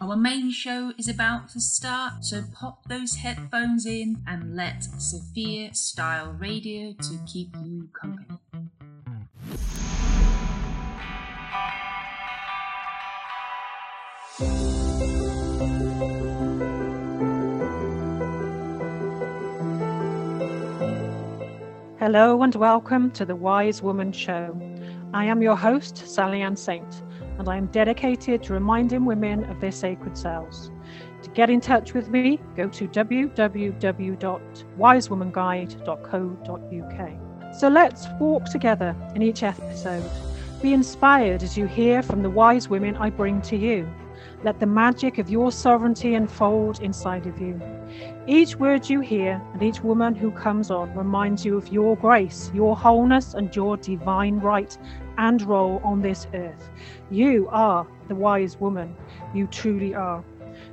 Our main show is about to start, so pop those headphones in and let Sophia Style Radio to keep you company. Hello and welcome to the Wise Woman Show. I am your host, Sally Ann Saint, and I am dedicated to reminding women of their sacred selves. To get in touch with me, go to www.wisewomanguide.co.uk. So let's walk together in each episode. Be inspired as you hear from the wise women I bring to you. Let the magic of your sovereignty unfold inside of you. Each word you hear and each woman who comes on reminds you of your grace, your wholeness, and your divine right and role on this earth. You are the wise woman. You truly are.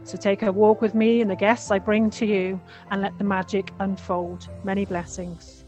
So take a walk with me and the guests I bring to you and let the magic unfold. Many blessings.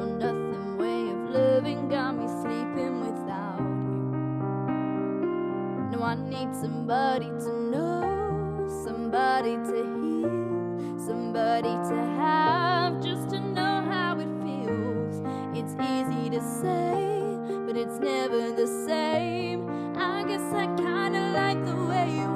Or nothing way of living got me sleeping without you. No, I need somebody to know, somebody to hear, somebody to have, just to know how it feels. It's easy to say, but it's never the same. I guess I kinda like the way you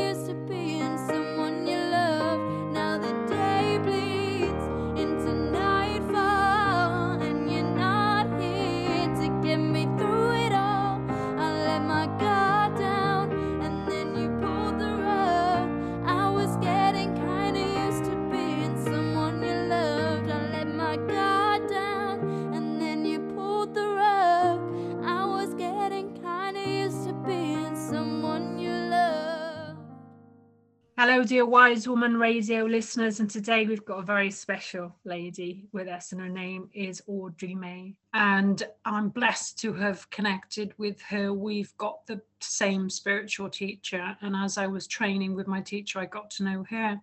used to being Hello, dear Wise Woman Radio listeners, and today we've got a very special lady with us, and her name is Audrey May. And I'm blessed to have connected with her. We've got the same spiritual teacher, and as I was training with my teacher, I got to know her.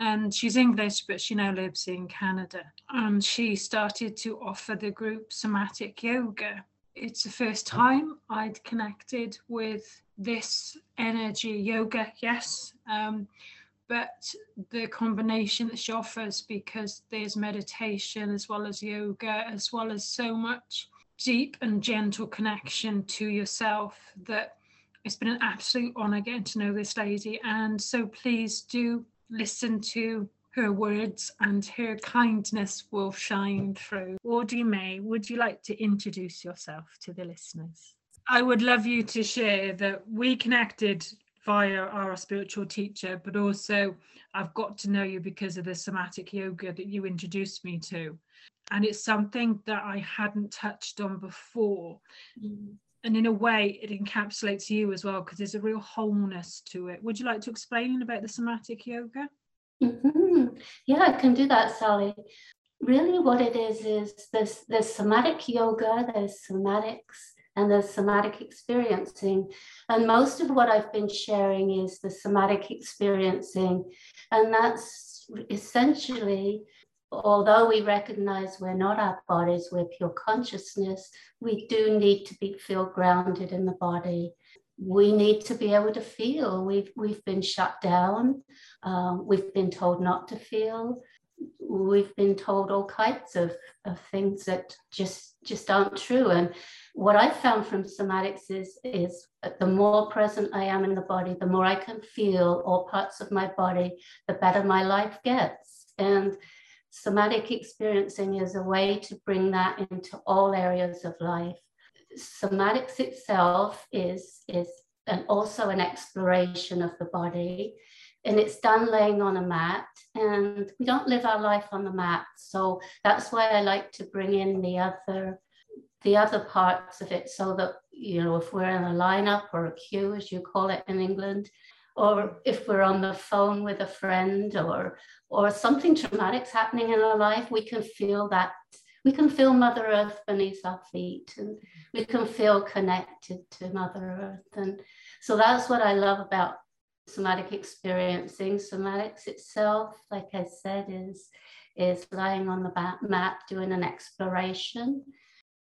And she's English, but she now lives in Canada. And she started to offer the group somatic yoga. It's the first time I'd connected with this energy yoga, yes, um, but the combination that she offers because there's meditation as well as yoga, as well as so much deep and gentle connection to yourself that it's been an absolute honor getting to know this lady. And so please do listen to her words and her kindness will shine through. Audrey May, would you like to introduce yourself to the listeners? I would love you to share that we connected via our spiritual teacher, but also I've got to know you because of the somatic yoga that you introduced me to. And it's something that I hadn't touched on before. Mm. And in a way, it encapsulates you as well because there's a real wholeness to it. Would you like to explain about the somatic yoga? Mm-hmm. Yeah, I can do that, Sally. Really, what it is is this there's somatic yoga, there's somatics, and there's somatic experiencing. And most of what I've been sharing is the somatic experiencing. And that's essentially, although we recognize we're not our bodies, we're pure consciousness, we do need to be feel grounded in the body. We need to be able to feel. We've, we've been shut down. Um, we've been told not to feel we've been told all kinds of, of things that just just aren't true and what I found from somatics is, is the more present I am in the body, the more I can feel all parts of my body, the better my life gets. And somatic experiencing is a way to bring that into all areas of life. Somatics itself is, is also an exploration of the body and it's done laying on a mat and we don't live our life on the mat. So that's why i like to bring in the other the other parts of it so that, you know, if we're in a lineup or a queue, as you call it in England, or if we're on the phone with a friend or or something traumatic's happening in our life, we can feel that we can feel Mother Earth beneath our feet and we can feel connected to Mother Earth. And so that's what I love about somatic experiencing. Somatics itself, like I said, is is lying on the map doing an exploration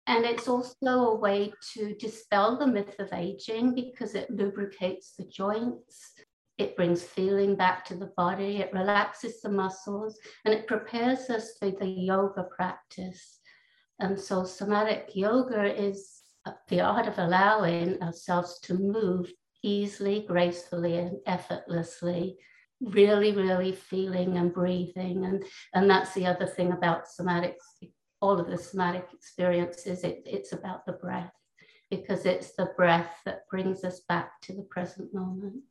and it's also a way to dispel the myth of aging because it lubricates the joints, it brings feeling back to the body, it relaxes the muscles, and it prepares us for the yoga practice. And so, somatic yoga is the art of allowing ourselves to move easily, gracefully, and effortlessly. Really, really feeling and breathing. And, and that's the other thing about somatic all of the somatic experiences, it, it's about the breath because it's the breath that brings us back to the present moment.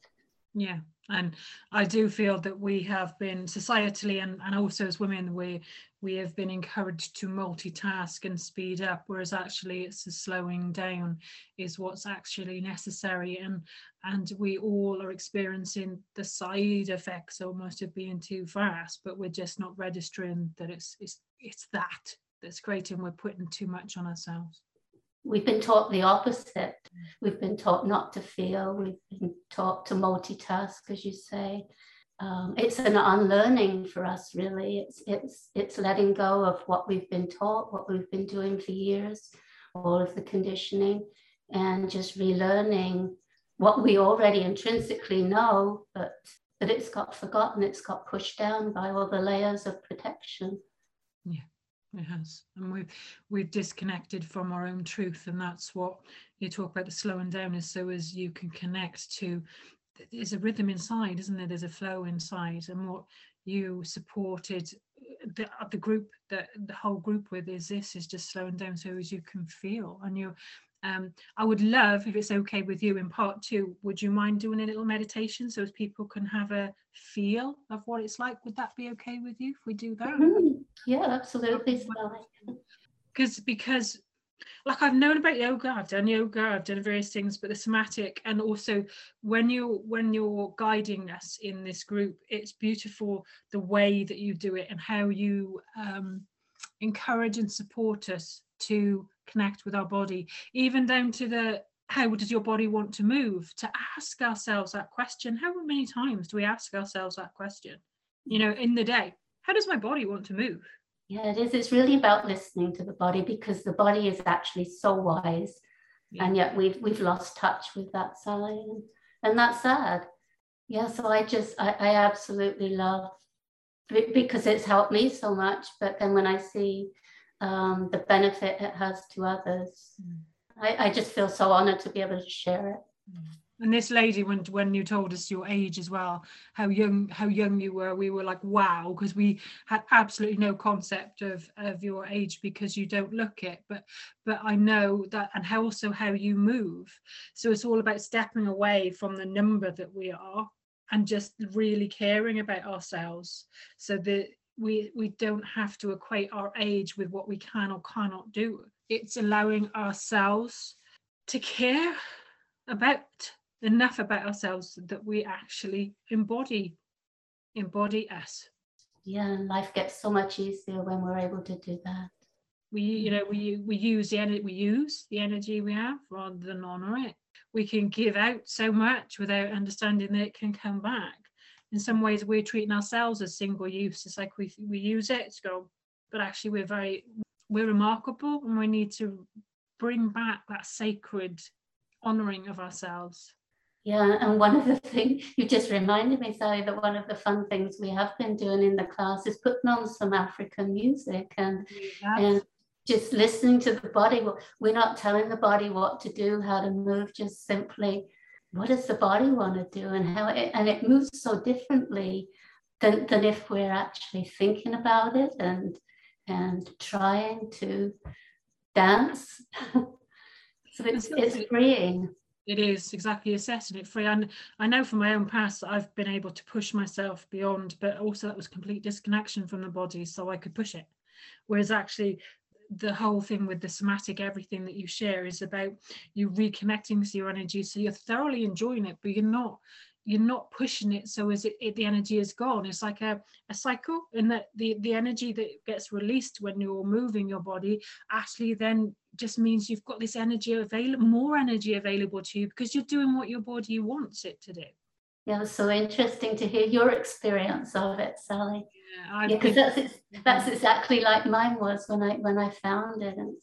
Yeah, and I do feel that we have been societally and, and also as women, we we have been encouraged to multitask and speed up, whereas actually it's the slowing down is what's actually necessary. And and we all are experiencing the side effects almost of being too fast, but we're just not registering that it's it's it's that that's creating we're putting too much on ourselves we've been taught the opposite. We've been taught not to feel we've been taught to multitask as you say. Um, it's an unlearning for us really. It's it's it's letting go of what we've been taught what we've been doing for years all of the conditioning and just relearning what we already intrinsically know but but it's got forgotten. It's got pushed down by all the layers of protection it has and we've we've disconnected from our own truth and that's what you talk about the slowing down is so as you can connect to there's a rhythm inside isn't there there's a flow inside and what you supported the, the group that the whole group with is this is just slowing down so as you can feel and you um, I would love, if it's okay with you, in part two, would you mind doing a little meditation so as people can have a feel of what it's like? Would that be okay with you if we do that? Mm-hmm. Yeah, absolutely. Because because like I've known about yoga, I've done yoga, I've done various things, but the somatic and also when you're when you're guiding us in this group, it's beautiful the way that you do it and how you um, encourage and support us to connect with our body, even down to the how does your body want to move to ask ourselves that question how many times do we ask ourselves that question you know in the day how does my body want to move yeah it is it's really about listening to the body because the body is actually so wise yeah. and yet we've we've lost touch with that side and, that's sad yeah so i just I, I absolutely love because it's helped me so much but then when i see um, the benefit it has to others. Mm. I, I, just feel so honored to be able to share it. And this lady, when when you told us your age as well, how young how young you were, we were like, wow, because we had absolutely no concept of of your age because you don't look it. But but I know that, and how also how you move. So it's all about stepping away from the number that we are and just really caring about ourselves, so that we we don't have to equate our age with what we can or cannot do. It's allowing ourselves to care about enough about ourselves that we actually embody embody us. Yeah life gets so much easier when we're able to do that. We you know we we use the energy we use the energy we have rather than honor it. We can give out so much without understanding that it can come back. In some ways we're treating ourselves as single use. It's like we we use it to go but actually we're very we're remarkable and we need to bring back that sacred honoring of ourselves yeah, and one of the things you just reminded me, Sally, that one of the fun things we have been doing in the class is putting on some African music and and just listening to the body. We're not telling the body what to do, how to move, just simply what does the body want to do and how it, and it moves so differently than, than if we're actually thinking about it and and trying to dance. so it's, it's freeing. It is exactly assessing it free. And I know from my own past that I've been able to push myself beyond, but also that was complete disconnection from the body, so I could push it. Whereas actually, the whole thing with the somatic, everything that you share is about you reconnecting to your energy. So you're thoroughly enjoying it, but you're not you're not pushing it so as it, it, the energy is gone it's like a, a cycle and that the the energy that gets released when you're moving your body actually then just means you've got this energy available more energy available to you because you're doing what your body wants it to do. Yeah so interesting to hear your experience of it sally. Yeah because yeah, that's that's exactly like mine was when i when i found it and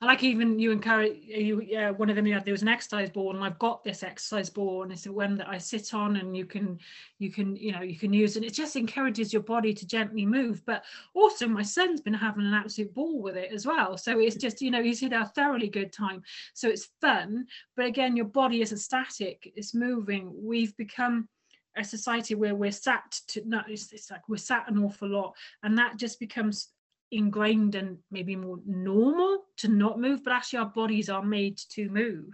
I like even you encourage you. Yeah, one of them you had there was an exercise ball, and I've got this exercise ball, and it's a one that I sit on, and you can, you can, you know, you can use, and it just encourages your body to gently move. But also, my son's been having an absolute ball with it as well. So it's just, you know, he's had a thoroughly good time. So it's fun, but again, your body isn't static; it's moving. We've become a society where we're sat to no it's, it's like we're sat an awful lot and that just becomes ingrained and maybe more normal to not move but actually our bodies are made to move.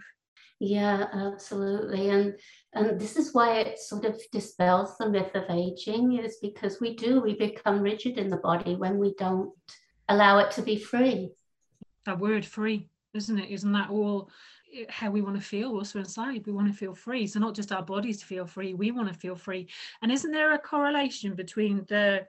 Yeah absolutely. And and this is why it sort of dispels the myth of aging is because we do we become rigid in the body when we don't allow it to be free. That word free isn't it? Isn't that all how we want to feel also inside? We want to feel free. So not just our bodies feel free we want to feel free. And isn't there a correlation between the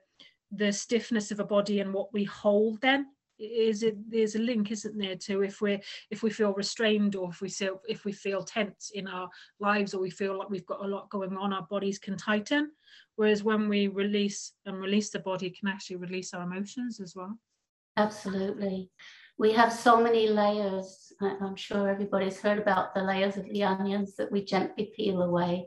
the stiffness of a body and what we hold then. Is it there's a link isn't there to if we're if we feel restrained or if we feel if we feel tense in our lives or we feel like we've got a lot going on our bodies can tighten. Whereas when we release and release the body can actually release our emotions as well. Absolutely. We have so many layers. I'm sure everybody's heard about the layers of the onions that we gently peel away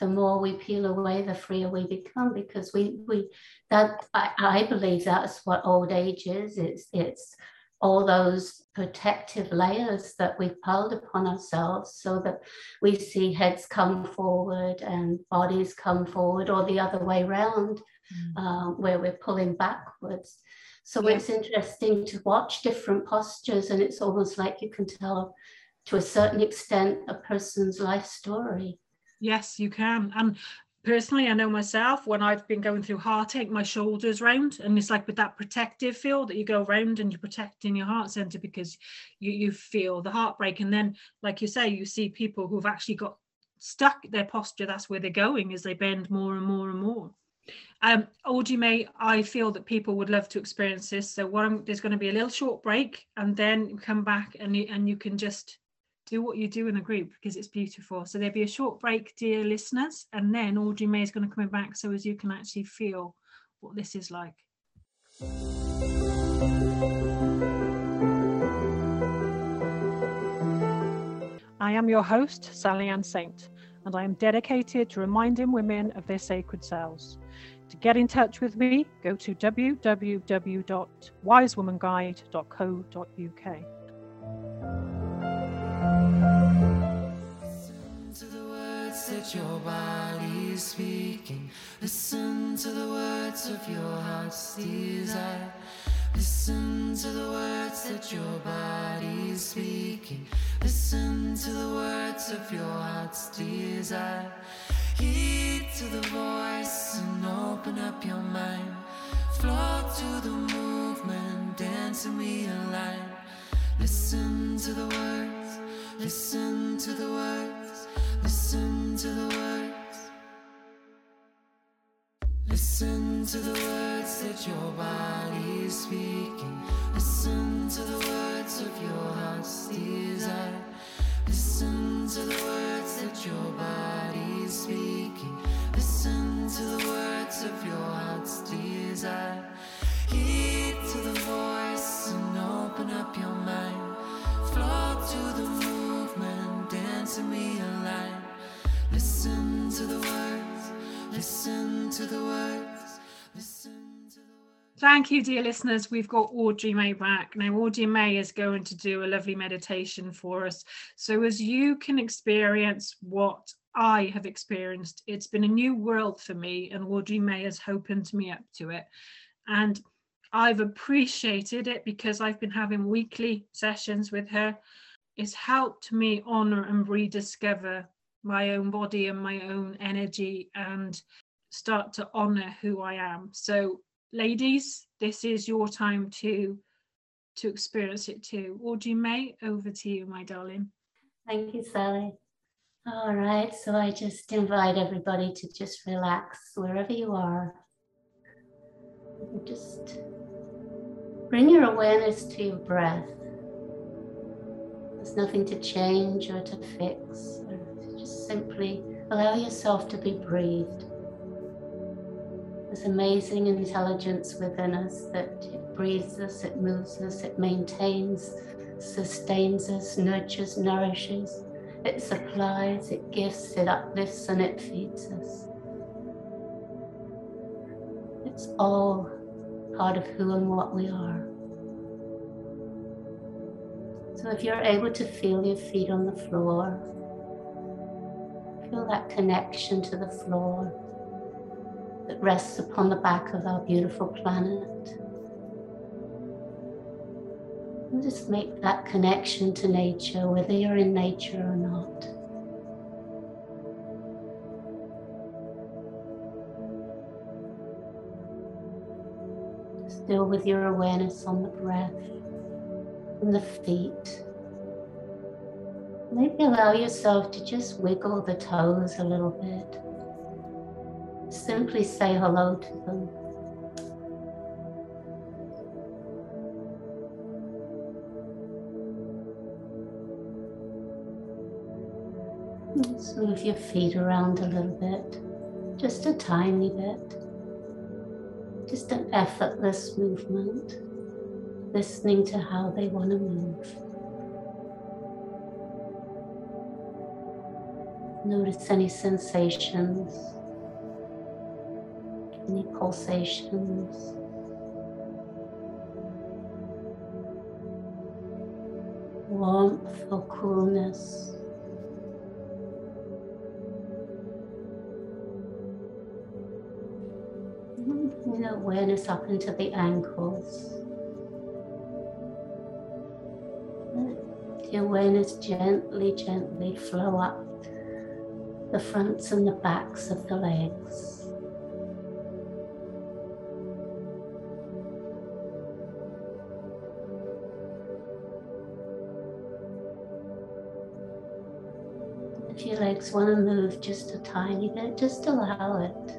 the more we peel away, the freer we become because we we that I, I believe that's what old age is. It's it's all those protective layers that we've piled upon ourselves so that we see heads come forward and bodies come forward or the other way around mm. um, where we're pulling backwards so it's interesting to watch different postures and it's almost like you can tell to a certain extent a person's life story Yes, you can. And personally, I know myself when I've been going through heartache, my shoulders round, and it's like with that protective feel that you go round and you're protecting your heart center because you you feel the heartbreak, and then like you say, you see people who've actually got stuck their posture. That's where they're going as they bend more and more and more. Um, May, I feel that people would love to experience this. So what I'm, there's going to be a little short break, and then come back and you, and you can just do what you do in a group because it's beautiful. So there'll be a short break, dear listeners, and then Audrey May is going to come back so as you can actually feel what this is like. I am your host, Sally Ann Saint, and I am dedicated to reminding women of their sacred selves. To get in touch with me, go to www.wisewomanguide.co.uk. words that your body is speaking. Listen to the words of your heart's desire. Listen to the words that your body is speaking. Listen to the words of your heart's desire. Heed to the voice and open up your mind. Flow to the movement, dance and realign. Listen to the words, listen to the words, listen to the words. Listen to the words that your body is speaking. Listen to the words of your heart's desire. Listen to the words that your body is speaking. Listen to the words of your heart's desire. To the voice and open up your mind. Flow to the movement, dance. To the words, listen to the words, listen. Thank you, dear listeners. We've got Audrey May back. Now, Audrey May is going to do a lovely meditation for us. So, as you can experience what I have experienced, it's been a new world for me, and Audrey May has opened me up to it. And I've appreciated it because I've been having weekly sessions with her. It's helped me honor and rediscover my own body and my own energy and start to honor who I am. So, ladies, this is your time to to experience it too. Audrey May, over to you, my darling. Thank you, Sally. All right, so I just invite everybody to just relax wherever you are. Just bring your awareness to your breath. There's nothing to change or to fix, just simply allow yourself to be breathed. There's amazing intelligence within us that it breathes us, it moves us, it maintains, sustains us, nurtures, nourishes. It supplies, it gives, it uplifts, and it feeds us. It's all part of who and what we are. So if you're able to feel your feet on the floor, feel that connection to the floor that rests upon the back of our beautiful planet. And just make that connection to nature, whether you're in nature or not. Still with your awareness on the breath and the feet. Maybe allow yourself to just wiggle the toes a little bit. Simply say hello to them. Just move your feet around a little bit, just a tiny bit. Just an effortless movement, listening to how they want to move. Notice any sensations, any pulsations. Warmth or coolness. Bring awareness up into the ankles. The awareness gently, gently flow up the fronts and the backs of the legs. If your legs want to move just a tiny bit, just allow it.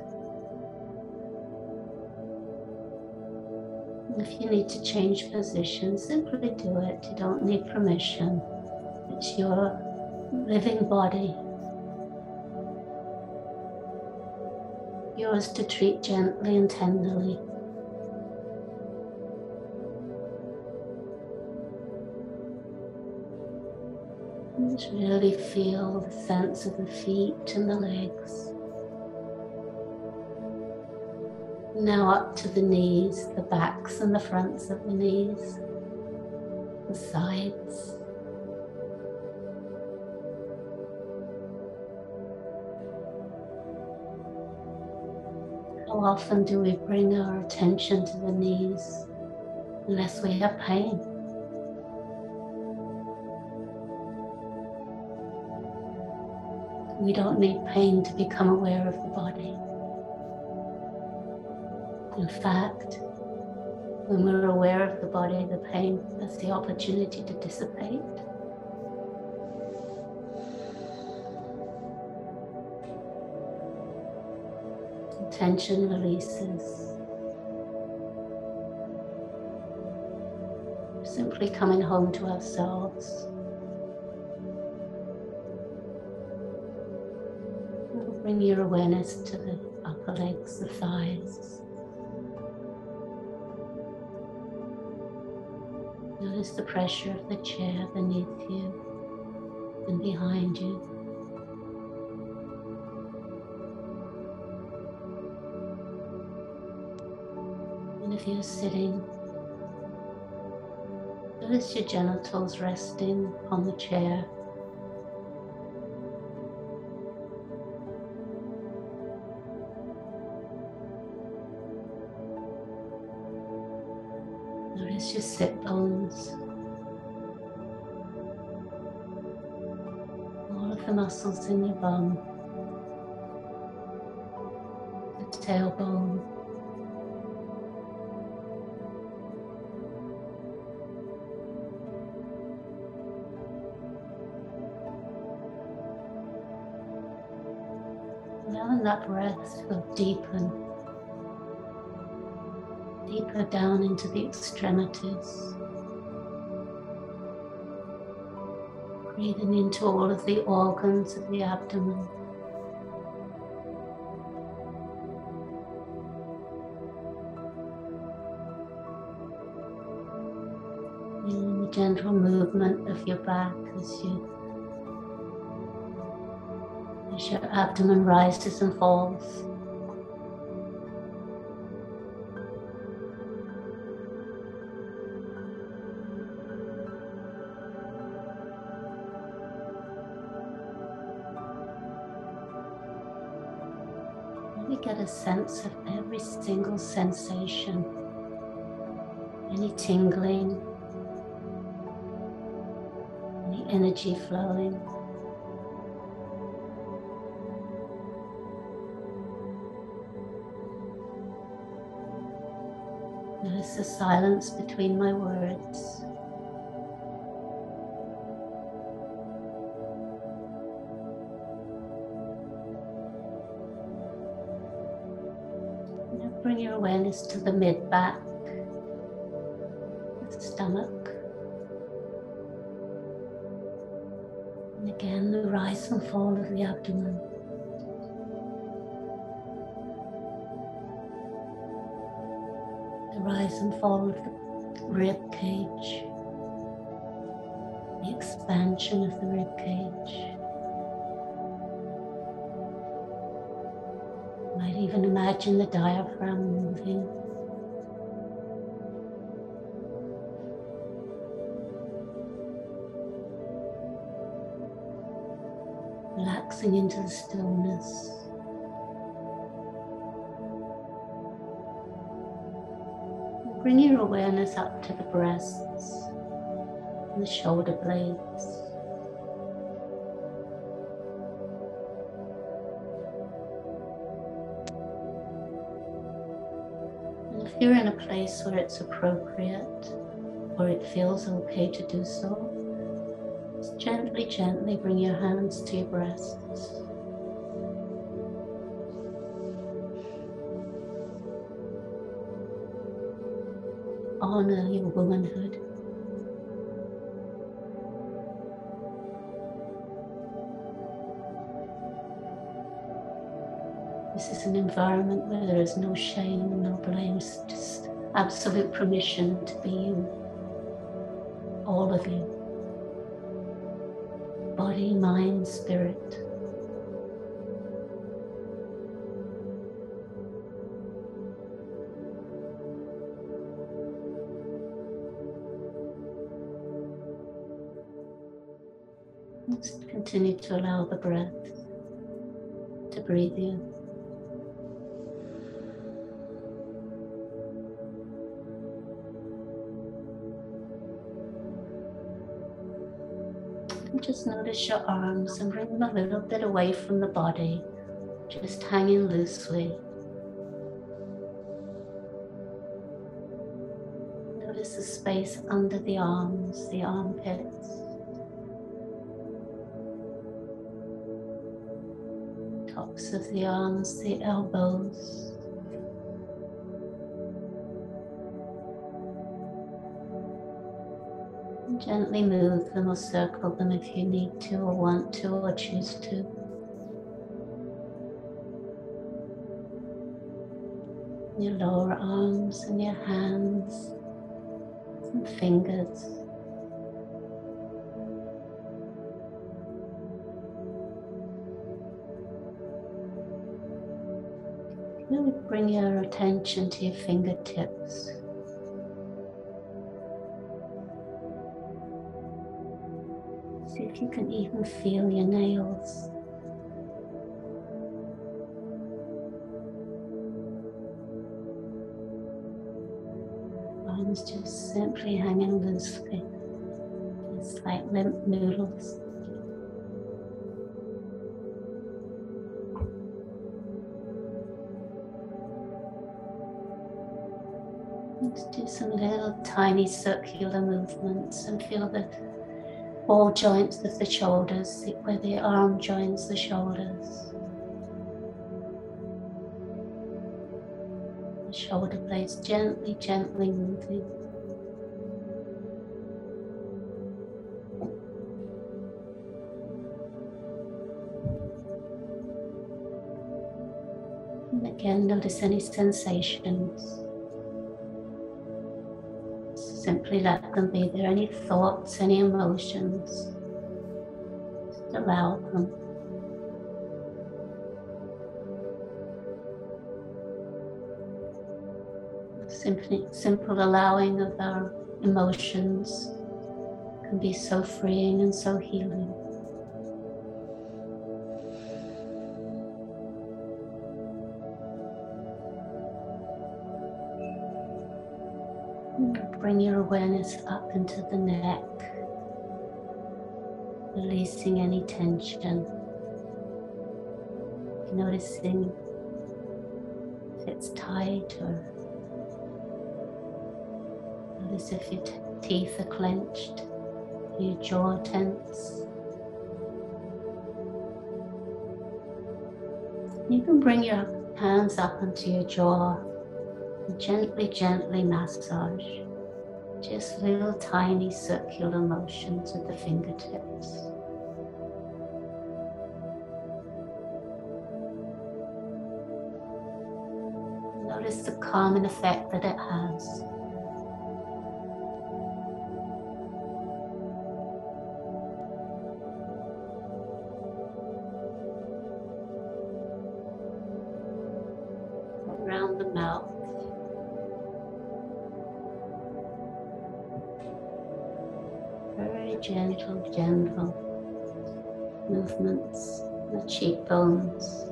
If you need to change position, simply do it. You don't need permission. It's your living body. Yours to treat gently and tenderly. Just really feel the sense of the feet and the legs. Now up to the knees, the backs and the fronts of the knees, the sides. Often do we bring our attention to the knees unless we have pain? We don't need pain to become aware of the body. In fact, when we're aware of the body, the pain has the opportunity to dissipate. Tension releases. Simply coming home to ourselves. Bring your awareness to the upper legs, the thighs. Notice the pressure of the chair beneath you and behind you. You're sitting, notice your genitals resting on the chair. Notice your sit bones. All of the muscles in your bum. The tailbone. That breath will deepen deeper down into the extremities. Breathing into all of the organs of the abdomen. Feeling the gentle movement of your back as you as your abdomen rises and falls. We get a sense of every single sensation, any tingling, any energy flowing. The silence between my words. Now bring your awareness to the mid back, the stomach. And again, the rise and fall of the abdomen. Of the rib cage. The expansion of the rib cage. You Might even imagine the diaphragm moving. Relaxing into the stillness. Bring your awareness up to the breasts and the shoulder blades. And if you're in a place where it's appropriate or it feels okay to do so, just gently, gently bring your hands to your breasts. Honor your womanhood. This is an environment where there is no shame no blame, it's just absolute permission to be you. All of you. Body, mind, spirit. Just continue to allow the breath to breathe you. And just notice your arms and bring them a little bit away from the body, just hanging loosely. Notice the space under the arms, the armpits. Tops of the arms, the elbows. Gently move them or circle them if you need to, or want to, or choose to. Your lower arms and your hands and fingers. Bring your attention to your fingertips. See if you can even feel your nails. Arms just simply hanging loosely, just like limp noodles. Do some little tiny circular movements and feel the ball joints of the shoulders, where the arm joins the shoulders. The shoulder blades gently, gently moving. And again, notice any sensations. Simply let them be there. Any thoughts, any emotions, just allow them. Simply, simple allowing of our emotions can be so freeing and so healing. Bring your awareness up into the neck, releasing any tension. Noticing if it's tight or notice if your teeth are clenched, your jaw tense. You can bring your hands up into your jaw and gently, gently massage. Just little tiny circular motions with the fingertips. Notice the calming effect that it has. Around the mouth. Gentle, gentle movements, the cheekbones.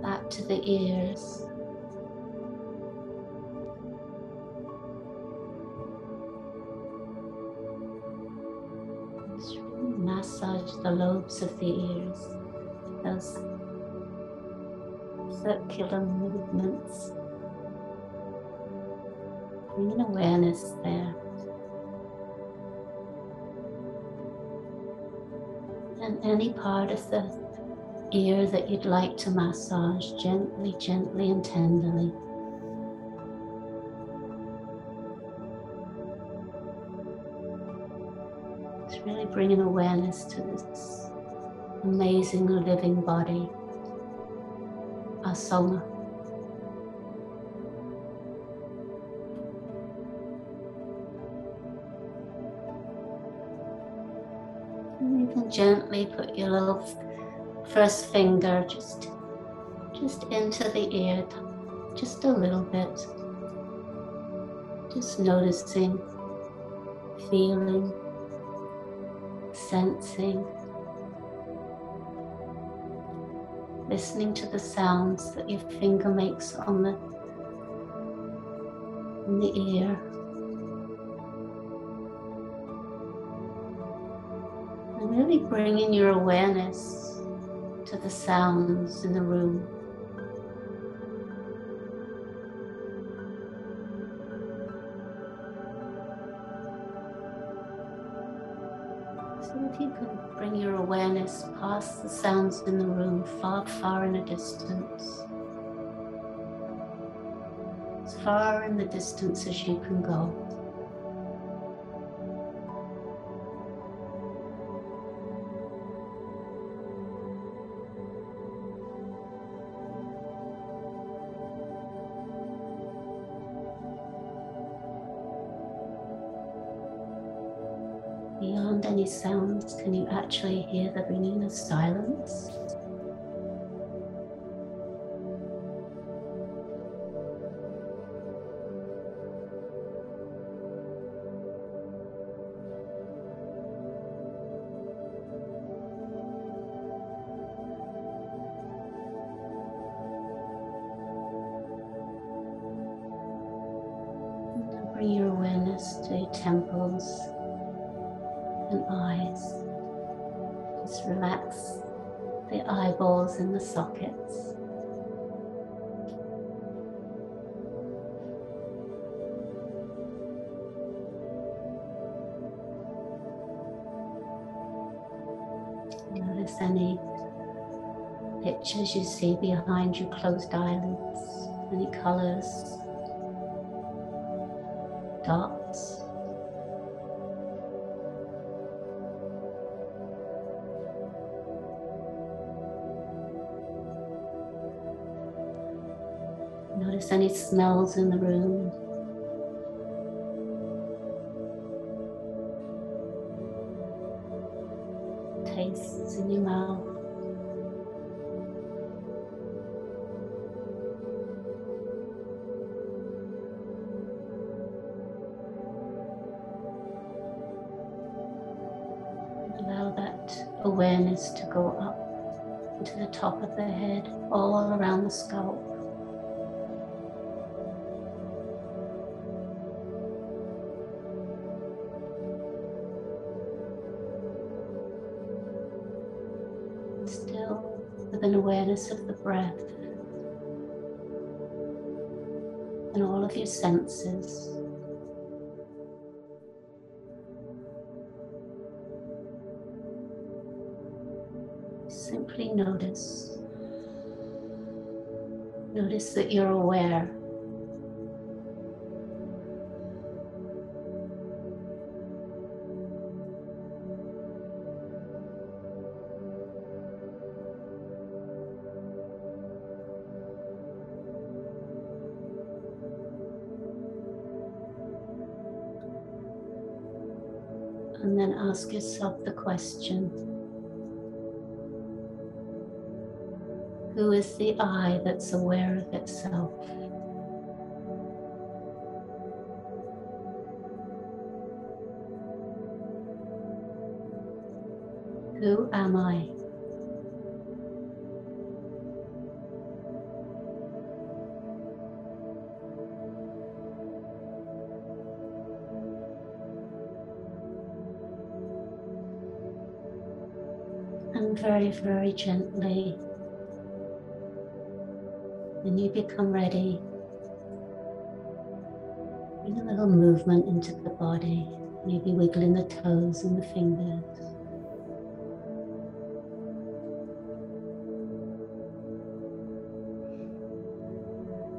Back to the ears. Massage the lobes of the ears, those circular movements. Bringing awareness there. And any part of the ear that you'd like to massage gently, gently, and tenderly. It's really bringing awareness to this amazing living body, our soma. You can gently put your little first finger just just into the ear, just a little bit. Just noticing, feeling, sensing. Listening to the sounds that your finger makes on the in the ear. And really bringing your awareness to the sounds in the room. So if you can bring your awareness past the sounds in the room, far, far in a distance. As far in the distance as you can go. Beyond any sounds, can you actually hear the ringing of silence? Behind your closed eyelids, any colors, dots. Notice any smells in the room. Tastes in your mouth. Awareness to go up to the top of the head, all around the scalp. Still with an awareness of the breath and all of your senses. Notice that you're aware. And then ask yourself the question Who is the I that's aware of itself? Who am I? And very, very gently when you become ready, bring a little movement into the body, maybe wiggling the toes and the fingers.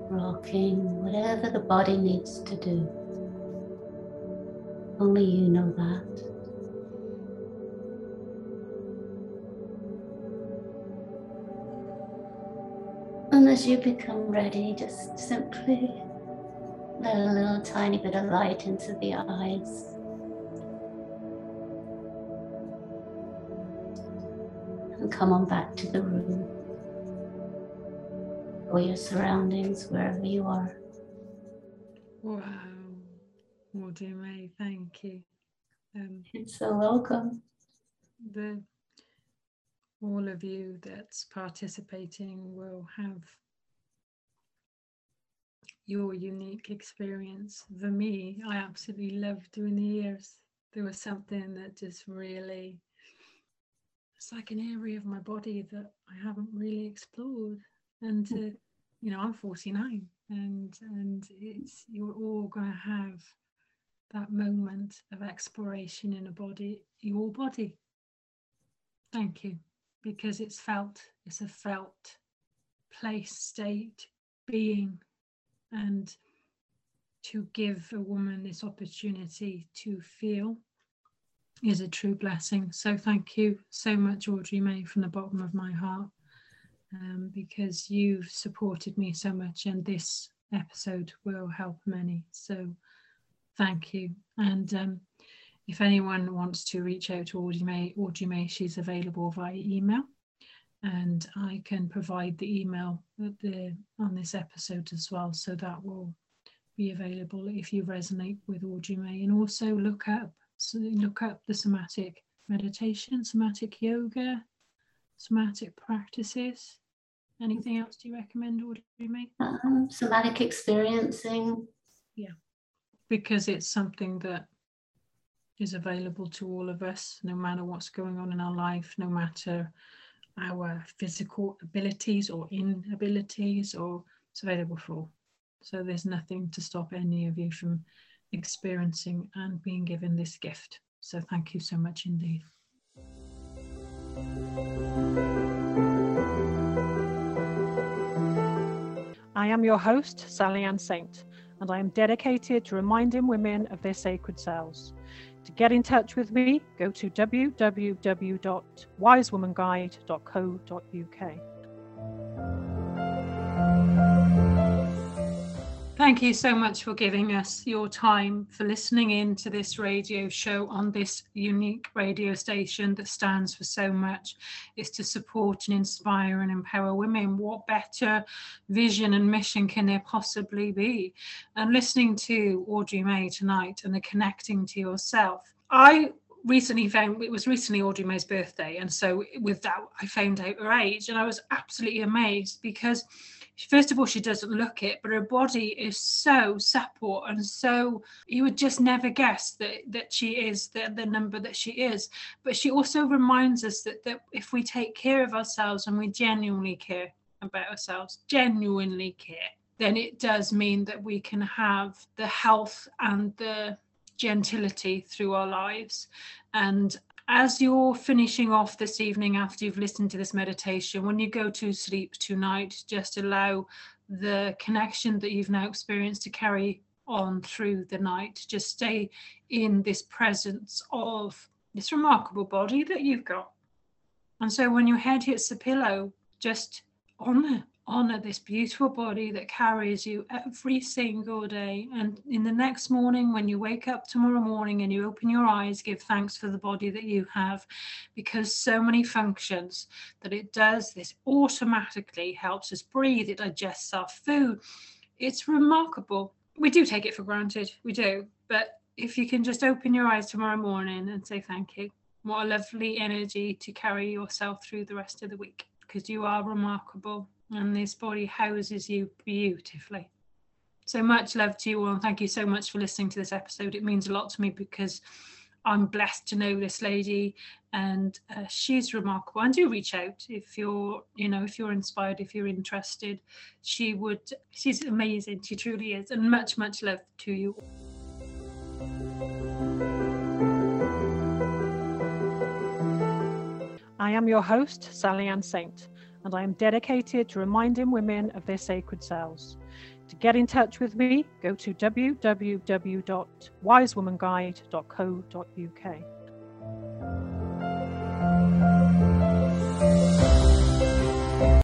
Rocking, whatever the body needs to do. Only you know that. As you become ready, just simply let a little tiny bit of light into the eyes. And come on back to the room or your surroundings, wherever you are. Wow. Well, dear May, thank you. Um, You're so welcome. the all of you that's participating will have your unique experience. For me, I absolutely love doing the ears. There was something that just really, it's like an area of my body that I haven't really explored. And to, you know, I'm 49 and and it's you're all gonna have that moment of exploration in a body, your body. Thank you. Because it's felt, it's a felt place, state, being and to give a woman this opportunity to feel is a true blessing. So thank you so much, Audrey May, from the bottom of my heart, um, because you've supported me so much, and this episode will help many. So thank you. And um, if anyone wants to reach out to Audrey May, Audrey May, she's available via email and I can provide the email the, on this episode as well. So that will be available if you resonate with Audrey May. And also look up so look up the somatic meditation, somatic yoga, somatic practices. Anything else do you recommend, Audrey May? Um, somatic experiencing. Yeah, because it's something that is available to all of us, no matter what's going on in our life, no matter our physical abilities or inabilities or it's available for all. So there's nothing to stop any of you from experiencing and being given this gift. So thank you so much indeed. I am your host, Sally Ann Saint, and I am dedicated to reminding women of their sacred selves. To get in touch with me, go to www.wisewomanguide.co.uk. Thank you so much for giving us your time, for listening in to this radio show on this unique radio station that stands for so much. It's to support and inspire and empower women. What better vision and mission can there possibly be? And listening to Audrey May tonight and the connecting to yourself. I recently found it was recently Audrey May's birthday, and so with that, I found out her age, and I was absolutely amazed because first of all, she doesn't look it, but her body is so supple and so you would just never guess that that she is the, the number that she is. But she also reminds us that, that if we take care of ourselves and we genuinely care about ourselves, genuinely care, then it does mean that we can have the health and the gentility through our lives. And as you're finishing off this evening after you've listened to this meditation, when you go to sleep tonight, just allow the connection that you've now experienced to carry on through the night. Just stay in this presence of this remarkable body that you've got. And so when your head hits the pillow, just honor honor this beautiful body that carries you every single day. And in the next morning, when you wake up tomorrow morning and you open your eyes, give thanks for the body that you have because so many functions that it does, this automatically helps us breathe, it digests our food. It's remarkable. We do take it for granted, we do. But if you can just open your eyes tomorrow morning and say thank you, what a lovely energy to carry yourself through the rest of the week because you are remarkable and this body houses you beautifully. So much love to you all, and thank you so much for listening to this episode. It means a lot to me because I'm blessed to know this lady, and uh, she's remarkable. And do reach out if you're, you know, if you're inspired, if you're interested. She would. She's amazing. She truly is, and much, much love to you. All. I am your host, Sally Ann Saint and I am dedicated to reminding women of their sacred selves. To get in touch with me, go to www.wisewomanguide.co.uk.